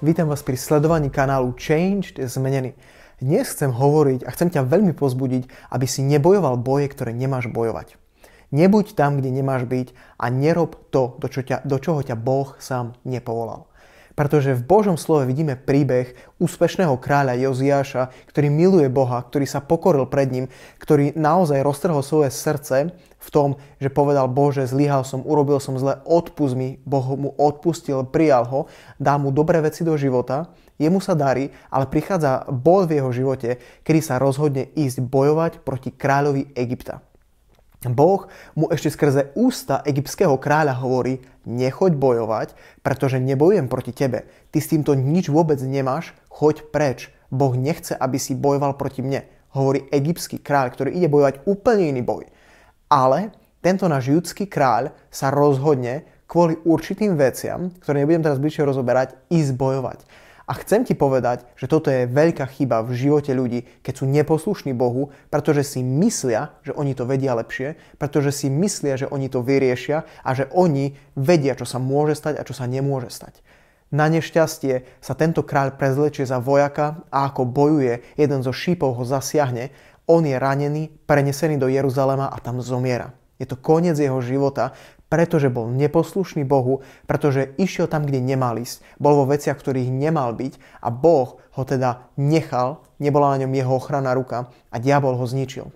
Vítam vás pri sledovaní kanálu Changed Zmenený. Dnes chcem hovoriť a chcem ťa veľmi pozbudiť, aby si nebojoval boje, ktoré nemáš bojovať. Nebuď tam, kde nemáš byť a nerob to, do, čo ťa, do čoho ťa Boh sám nepovolal. Pretože v Božom slove vidíme príbeh úspešného kráľa Joziáša, ktorý miluje Boha, ktorý sa pokoril pred ním, ktorý naozaj roztrhol svoje srdce v tom, že povedal, Bože, zlyhal som, urobil som zle, odpust mi, Boh mu odpustil, prijal ho, dá mu dobré veci do života, jemu sa darí, ale prichádza bol v jeho živote, kedy sa rozhodne ísť bojovať proti kráľovi Egypta. Boh mu ešte skrze ústa egyptského kráľa hovorí, nechoď bojovať, pretože nebojujem proti tebe. Ty s týmto nič vôbec nemáš, choď preč. Boh nechce, aby si bojoval proti mne. Hovorí egyptský kráľ, ktorý ide bojovať úplne iný boj. Ale tento náš judský kráľ sa rozhodne kvôli určitým veciam, ktoré nebudem teraz bližšie rozoberať, ísť bojovať. A chcem ti povedať, že toto je veľká chyba v živote ľudí, keď sú neposlušní Bohu, pretože si myslia, že oni to vedia lepšie, pretože si myslia, že oni to vyriešia a že oni vedia, čo sa môže stať a čo sa nemôže stať. Na nešťastie sa tento kráľ prezlečie za vojaka a ako bojuje, jeden zo šípov ho zasiahne on je ranený, prenesený do Jeruzalema a tam zomiera. Je to koniec jeho života, pretože bol neposlušný Bohu, pretože išiel tam, kde nemal ísť. Bol vo veciach, ktorých nemal byť a Boh ho teda nechal, nebola na ňom jeho ochranná ruka a diabol ho zničil.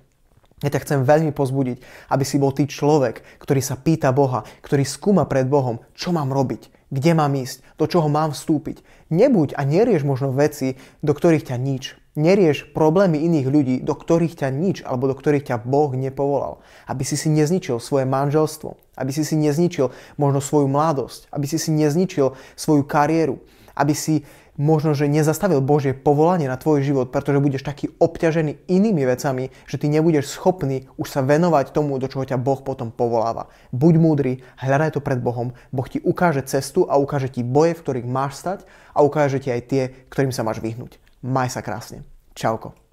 Ja ťa chcem veľmi pozbudiť, aby si bol ty človek, ktorý sa pýta Boha, ktorý skúma pred Bohom, čo mám robiť, kde mám ísť, do čoho mám vstúpiť. Nebuď a nerieš možno veci, do ktorých ťa nič Nerieš problémy iných ľudí, do ktorých ťa nič alebo do ktorých ťa Boh nepovolal. Aby si si nezničil svoje manželstvo, aby si si nezničil možno svoju mladosť, aby si si nezničil svoju kariéru, aby si možno, že nezastavil Božie povolanie na tvoj život, pretože budeš taký obťažený inými vecami, že ty nebudeš schopný už sa venovať tomu, do čoho ťa Boh potom povoláva. Buď múdry, hľadaj to pred Bohom, Boh ti ukáže cestu a ukáže ti boje, v ktorých máš stať a ukáže ti aj tie, ktorým sa máš vyhnúť. Maj sa krásne. Čauko.